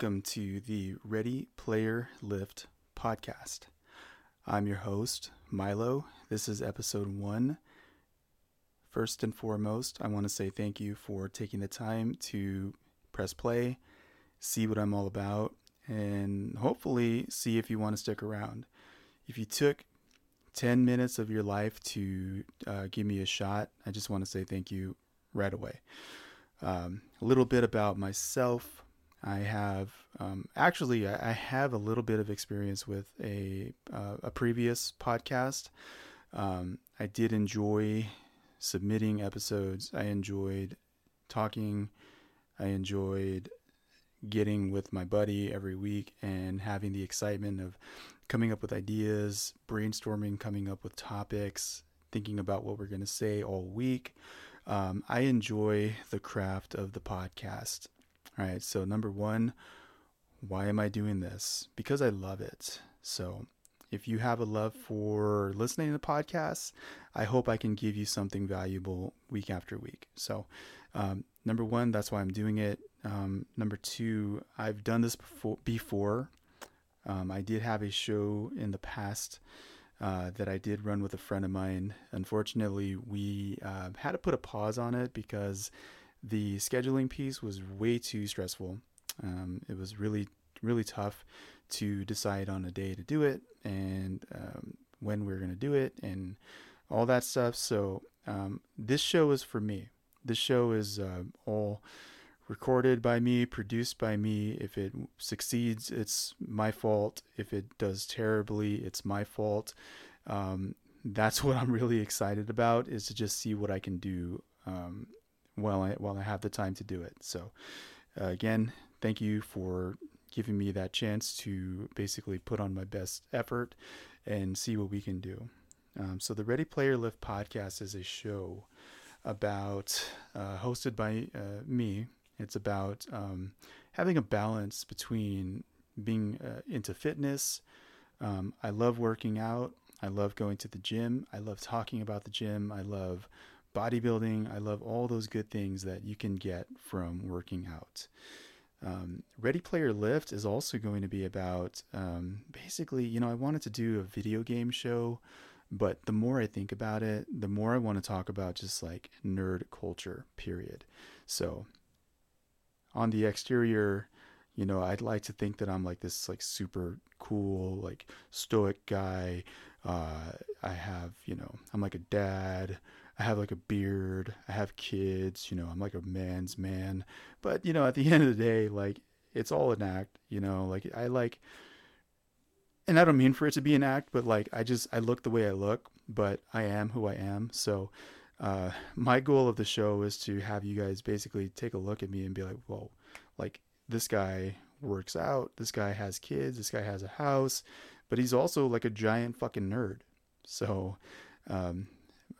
Welcome to the Ready Player Lift podcast. I'm your host, Milo. This is episode one. First and foremost, I want to say thank you for taking the time to press play, see what I'm all about, and hopefully see if you want to stick around. If you took 10 minutes of your life to uh, give me a shot, I just want to say thank you right away. Um, a little bit about myself. I have um, actually I have a little bit of experience with a uh, a previous podcast. Um, I did enjoy submitting episodes. I enjoyed talking. I enjoyed getting with my buddy every week and having the excitement of coming up with ideas, brainstorming, coming up with topics, thinking about what we're going to say all week. Um, I enjoy the craft of the podcast. All right, so number one, why am I doing this? Because I love it. So if you have a love for listening to podcasts, I hope I can give you something valuable week after week. So, um, number one, that's why I'm doing it. Um, number two, I've done this before. before. Um, I did have a show in the past uh, that I did run with a friend of mine. Unfortunately, we uh, had to put a pause on it because the scheduling piece was way too stressful. Um, it was really, really tough to decide on a day to do it and um, when we are going to do it and all that stuff. So, um, this show is for me. This show is uh, all recorded by me, produced by me. If it succeeds, it's my fault. If it does terribly, it's my fault. Um, that's what I'm really excited about is to just see what I can do um, while I while I have the time to do it. So uh, again, thank you for giving me that chance to basically put on my best effort and see what we can do. Um, so the Ready Player Lift podcast is a show about uh, hosted by uh, me, it's about um, having a balance between being uh, into fitness. Um, I love working out. I love going to the gym. I love talking about the gym. I love bodybuilding. I love all those good things that you can get from working out. Um, Ready Player Lift is also going to be about um, basically, you know, I wanted to do a video game show, but the more I think about it, the more I want to talk about just like nerd culture, period. So on the exterior, you know, I'd like to think that I'm like this like super cool, like stoic guy. Uh, I have, you know, I'm like a dad. I have like a beard. I have kids. You know, I'm like a man's man. But you know, at the end of the day, like it's all an act. You know, like I like, and I don't mean for it to be an act, but like I just I look the way I look, but I am who I am. So uh, my goal of the show is to have you guys basically take a look at me and be like, whoa, like this guy works out, this guy has kids, this guy has a house, but he's also like a giant fucking nerd. So um,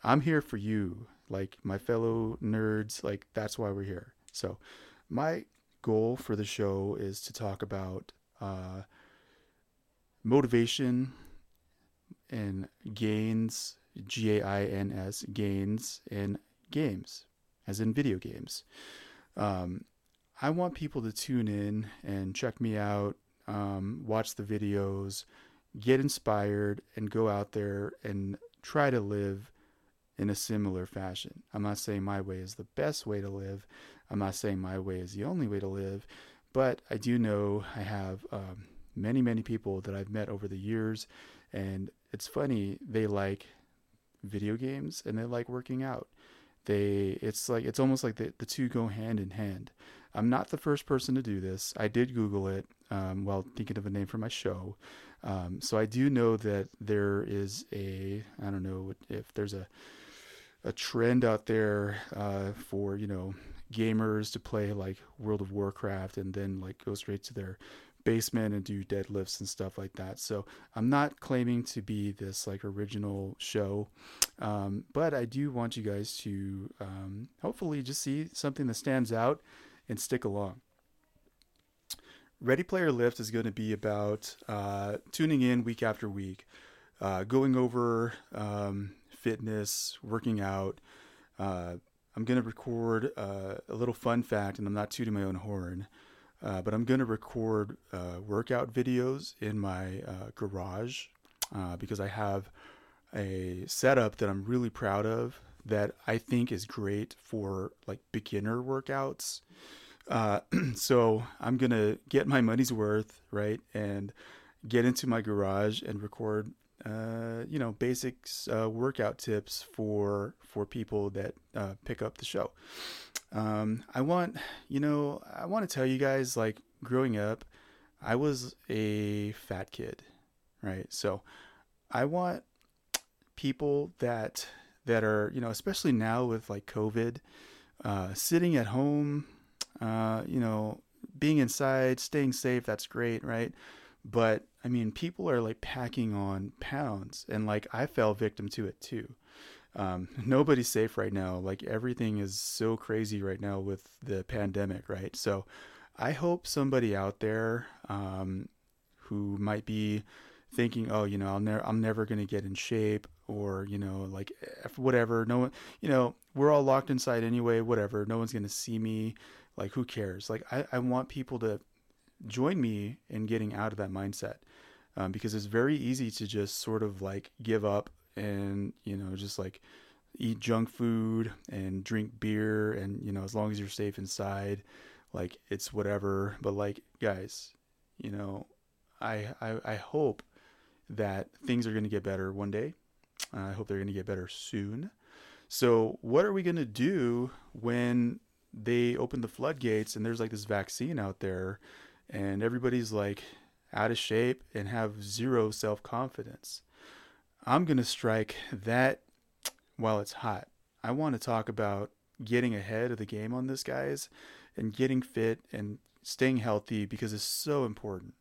I'm here for you, like my fellow nerds. Like that's why we're here. So my goal for the show is to talk about uh, motivation and gains G A I N S, gains in games, as in video games. Um, I want people to tune in and check me out, um, watch the videos, get inspired, and go out there and try to live in a similar fashion. I'm not saying my way is the best way to live. I'm not saying my way is the only way to live, but I do know I have um, many, many people that I've met over the years, and it's funny, they like video games and they like working out. They it's like it's almost like the, the two go hand in hand. I'm not the first person to do this. I did Google it um, while thinking of a name for my show. Um, so I do know that there is a I don't know if there's a a trend out there uh, for you know gamers to play like World of Warcraft and then like go straight to their basement and do deadlifts and stuff like that. So I'm not claiming to be this like original show, um, but I do want you guys to um, hopefully just see something that stands out and stick along. Ready Player Lift is going to be about uh, tuning in week after week, uh, going over um, fitness, working out. Uh, I'm going to record uh, a little fun fact, and I'm not tooting my own horn. uh, but I'm going to record uh, workout videos in my uh, garage uh, because I have a setup that I'm really proud of that I think is great for like beginner workouts. So I'm gonna get my money's worth, right, and get into my garage and record, uh, you know, basics uh, workout tips for for people that uh, pick up the show. Um, I want, you know, I want to tell you guys, like growing up, I was a fat kid, right? So I want people that that are, you know, especially now with like COVID, uh, sitting at home, uh, you know, being inside, staying safe, that's great, right? But I mean, people are like packing on pounds, and like I fell victim to it too. Um, nobody's safe right now. Like everything is so crazy right now with the pandemic, right? So I hope somebody out there um, who might be thinking, oh, you know, I'll never, I'm never going to get in shape or, you know, like whatever. No one, you know, we're all locked inside anyway, whatever. No one's going to see me. Like, who cares? Like, I, I want people to join me in getting out of that mindset um, because it's very easy to just sort of like give up and, you know, just like eat junk food and drink beer. And, you know, as long as you're safe inside, like, it's whatever. But, like, guys, you know, I, I, I hope that things are going to get better one day. Uh, I hope they're going to get better soon. So, what are we going to do when they open the floodgates and there's like this vaccine out there and everybody's like out of shape and have zero self confidence? I'm going to strike that while it's hot. I want to talk about getting ahead of the game on this, guys, and getting fit and staying healthy because it's so important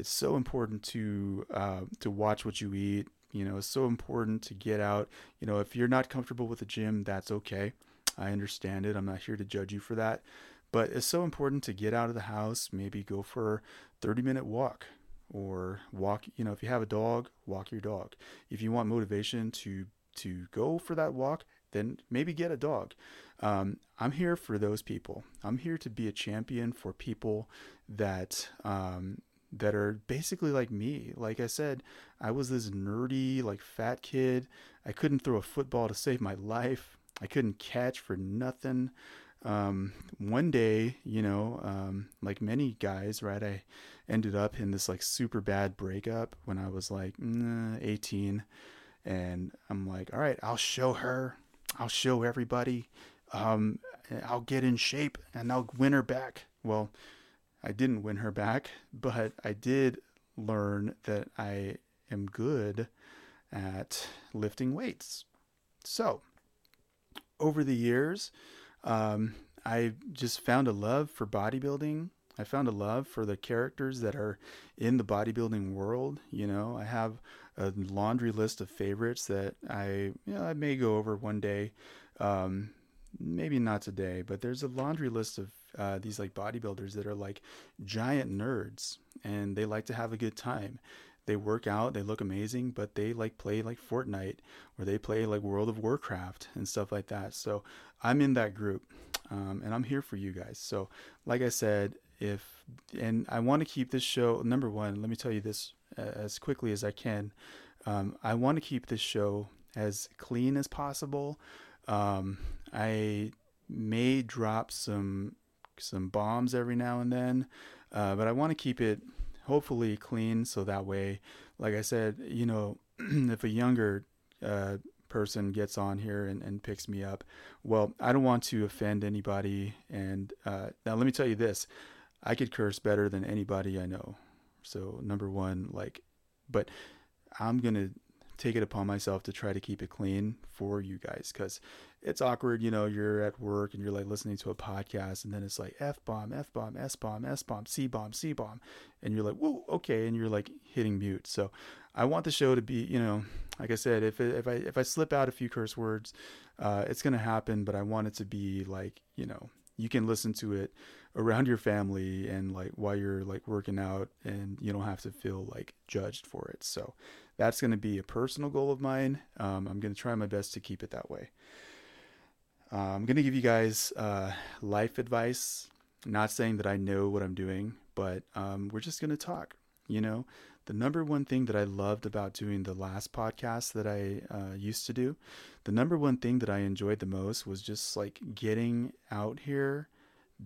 it's so important to uh, to watch what you eat. You know, it's so important to get out. You know, if you're not comfortable with the gym, that's okay. I understand it. I'm not here to judge you for that. But it's so important to get out of the house, maybe go for a 30 minute walk or walk, you know, if you have a dog, walk your dog. If you want motivation to to go for that walk, then maybe get a dog. Um, I'm here for those people. I'm here to be a champion for people that um, that are basically like me. Like I said, I was this nerdy, like fat kid. I couldn't throw a football to save my life. I couldn't catch for nothing. Um, one day, you know, um, like many guys, right, I ended up in this like super bad breakup when I was like mm, 18. And I'm like, all right, I'll show her. I'll show everybody. Um, I'll get in shape and I'll win her back. Well, I didn't win her back, but I did learn that I am good at lifting weights. So, over the years, um, I just found a love for bodybuilding. I found a love for the characters that are in the bodybuilding world. You know, I have a laundry list of favorites that I, you know, I may go over one day. Um, maybe not today, but there's a laundry list of uh, these like bodybuilders that are like giant nerds and they like to have a good time. They work out, they look amazing, but they like play like Fortnite or they play like World of Warcraft and stuff like that. So I'm in that group um, and I'm here for you guys. So, like I said, if and I want to keep this show number one, let me tell you this uh, as quickly as I can. Um, I want to keep this show as clean as possible. Um, I may drop some some bombs every now and then, uh, but I want to keep it hopefully clean so that way, like I said, you know, if a younger uh, person gets on here and, and picks me up, well, I don't want to offend anybody. And uh, now let me tell you this I could curse better than anybody I know. So, number one, like, but I'm going to take it upon myself to try to keep it clean for you guys because it's awkward. You know, you're at work and you're like listening to a podcast, and then it's like F bomb, F bomb, S bomb, S bomb, C bomb, C bomb, and you're like, whoa, okay, and you're like hitting mute. So I want the show to be, you know, like I said, if if I if I slip out a few curse words, uh, it's gonna happen. But I want it to be like, you know, you can listen to it around your family and like while you're like working out, and you don't have to feel like judged for it. So that's going to be a personal goal of mine. Um, I'm going to try my best to keep it that way. Uh, I'm going to give you guys uh, life advice not saying that I know what I'm doing, but um, we're just going to talk. You know, the number one thing that I loved about doing the last podcast that I uh, used to do, the number one thing that I enjoyed the most was just like getting out here,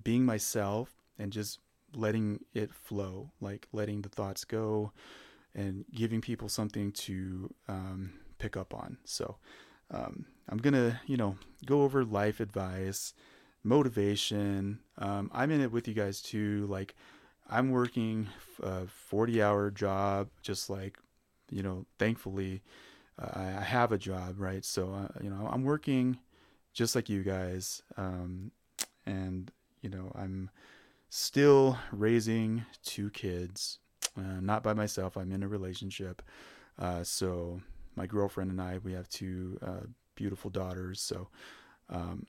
being myself, and just letting it flow, like letting the thoughts go and giving people something to um, pick up on. So um, I'm going to, you know, go over life advice, motivation. Um, I'm in it with you guys too. Like, I'm working a 40 hour job, just like, you know, thankfully uh, I have a job, right? So, uh, you know, I'm working just like you guys. Um, and, you know, I'm still raising two kids, uh, not by myself. I'm in a relationship. Uh, so, my girlfriend and I, we have two uh, beautiful daughters. So, um,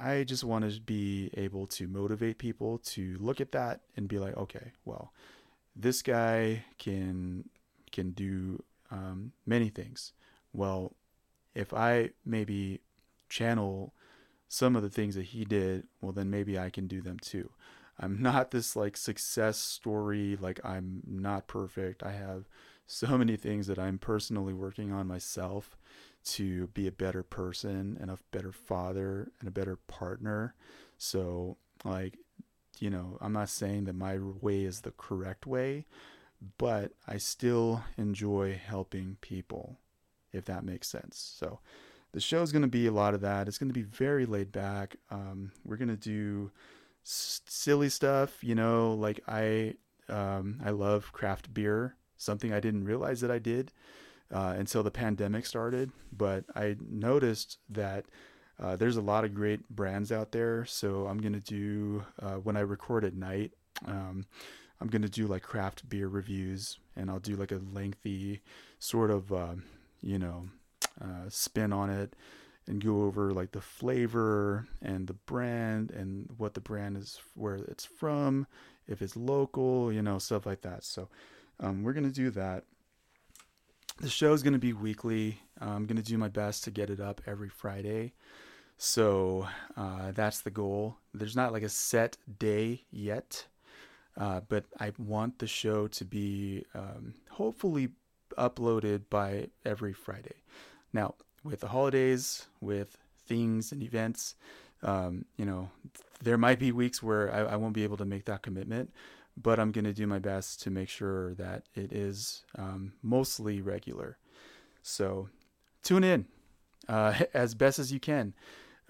I just want to be able to motivate people to look at that and be like, okay, well, this guy can can do um, many things. Well, if I maybe channel some of the things that he did, well, then maybe I can do them too. I'm not this like success story, like I'm not perfect. I have so many things that I'm personally working on myself to be a better person and a better father and a better partner. So, like, you know, I'm not saying that my way is the correct way, but I still enjoy helping people, if that makes sense. So, the show is going to be a lot of that. It's going to be very laid back. Um, we're going to do s- silly stuff, you know, like I um, I love craft beer, something I didn't realize that I did uh, until the pandemic started. But I noticed that uh, there's a lot of great brands out there. So I'm gonna do uh, when I record at night. Um, I'm gonna do like craft beer reviews, and I'll do like a lengthy sort of um, you know uh, spin on it and go over like the flavor and the brand and what the brand is where it's from if it's local you know stuff like that so um, we're going to do that the show is going to be weekly. I'm going to do my best to get it up every Friday. So uh, that's the goal. There's not like a set day yet, uh, but I want the show to be um, hopefully uploaded by every Friday. Now, with the holidays, with things and events, um, you know, there might be weeks where I, I won't be able to make that commitment, but I'm going to do my best to make sure that it is um, mostly regular. So tune in uh, as best as you can.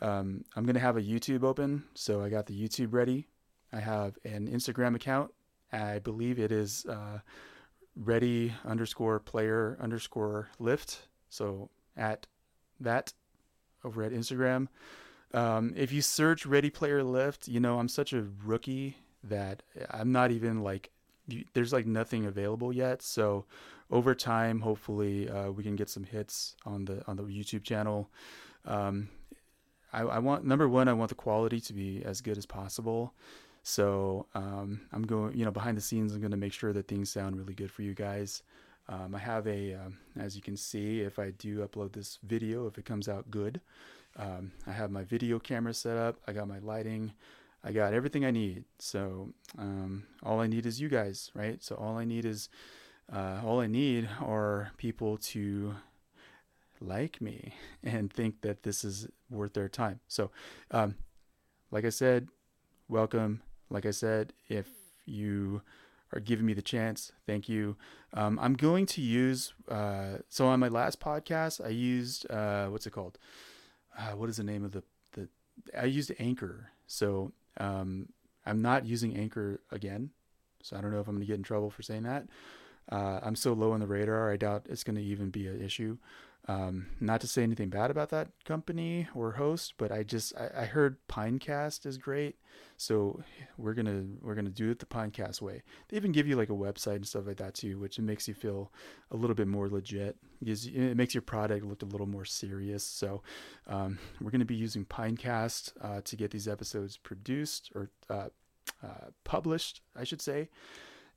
Um, I'm going to have a YouTube open, so I got the YouTube ready. I have an Instagram account. I believe it is uh, ready underscore player underscore lift. So at that over at Instagram. Um, if you search Ready Player Lift, you know I'm such a rookie that I'm not even like there's like nothing available yet. So over time, hopefully, uh, we can get some hits on the on the YouTube channel. Um, I, I, want number one, I want the quality to be as good as possible. So um, I'm going, you know, behind the scenes, I'm going to make sure that things sound really good for you guys. Um, I have a, um, as you can see, if I do upload this video, if it comes out good, um, I have my video camera set up. I got my lighting. I got everything I need. So um, all I need is you guys, right? So all I need is uh, all I need are people to like me and think that this is worth their time. So, um, like I said, welcome. Like I said, if you are giving me the chance, thank you. Um, I'm going to use, uh, so on my last podcast, I used, uh, what's it called? Uh, what is the name of the, the, I used Anchor. So um, I'm not using Anchor again, so I don't know if I'm going to get in trouble for saying that. Uh, I'm so low on the radar, I doubt it's going to even be an issue. Um, not to say anything bad about that company or host, but I just I, I, heard Pinecast is great, so we're gonna we're gonna do it the Pinecast way. They even give you like a website and stuff like that too, which makes you feel a little bit more legit. It makes your product look a little more serious. So um, we're gonna be using Pinecast uh, to get these episodes produced or uh, uh, published, I should say.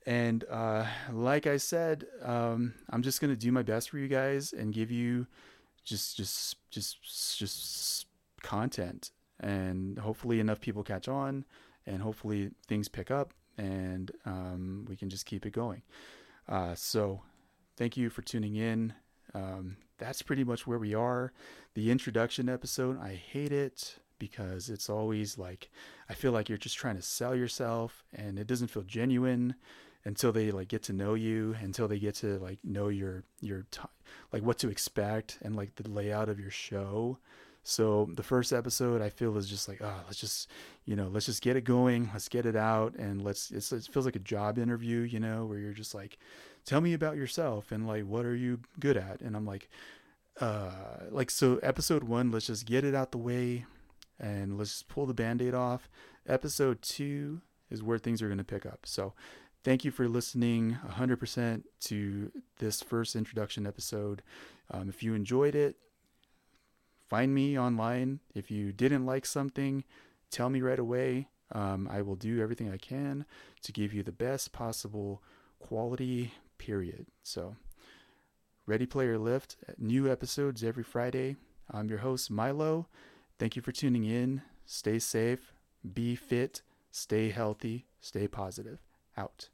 And uh, like I said, um, I'm just gonna do my best for you guys and give you just just just just content, and hopefully enough people catch on, and hopefully things pick up and um, we can just keep it going. Uh, so, thank you for tuning in. Um, that's pretty much where we are. The introduction episode, I hate it because it's always like I feel like you're just trying to sell yourself and it doesn't feel genuine until they like get to know you until they get to like know your your t- like what to expect and like the layout of your show so the first episode I feel is just like, oh, let's just, you know, let's just get it going, let's get it out, and let's. it feels like a job interview, you know, where you're just like, tell me about yourself and like what are you good at, and I'm like, uh, like so episode one, let's just get it out the way, and let's just pull the band-aid off. Episode two is where things are going to pick up. So thank you for listening 100% to this first introduction episode. Um, if you enjoyed it, find me online. If you didn't like something, tell me right away. Um, I will do everything I can to give you the best possible quality, period. So, Ready Player Lift, new episodes every Friday. I'm your host, Milo. Thank you for tuning in. Stay safe, be fit, stay healthy, stay positive. Out.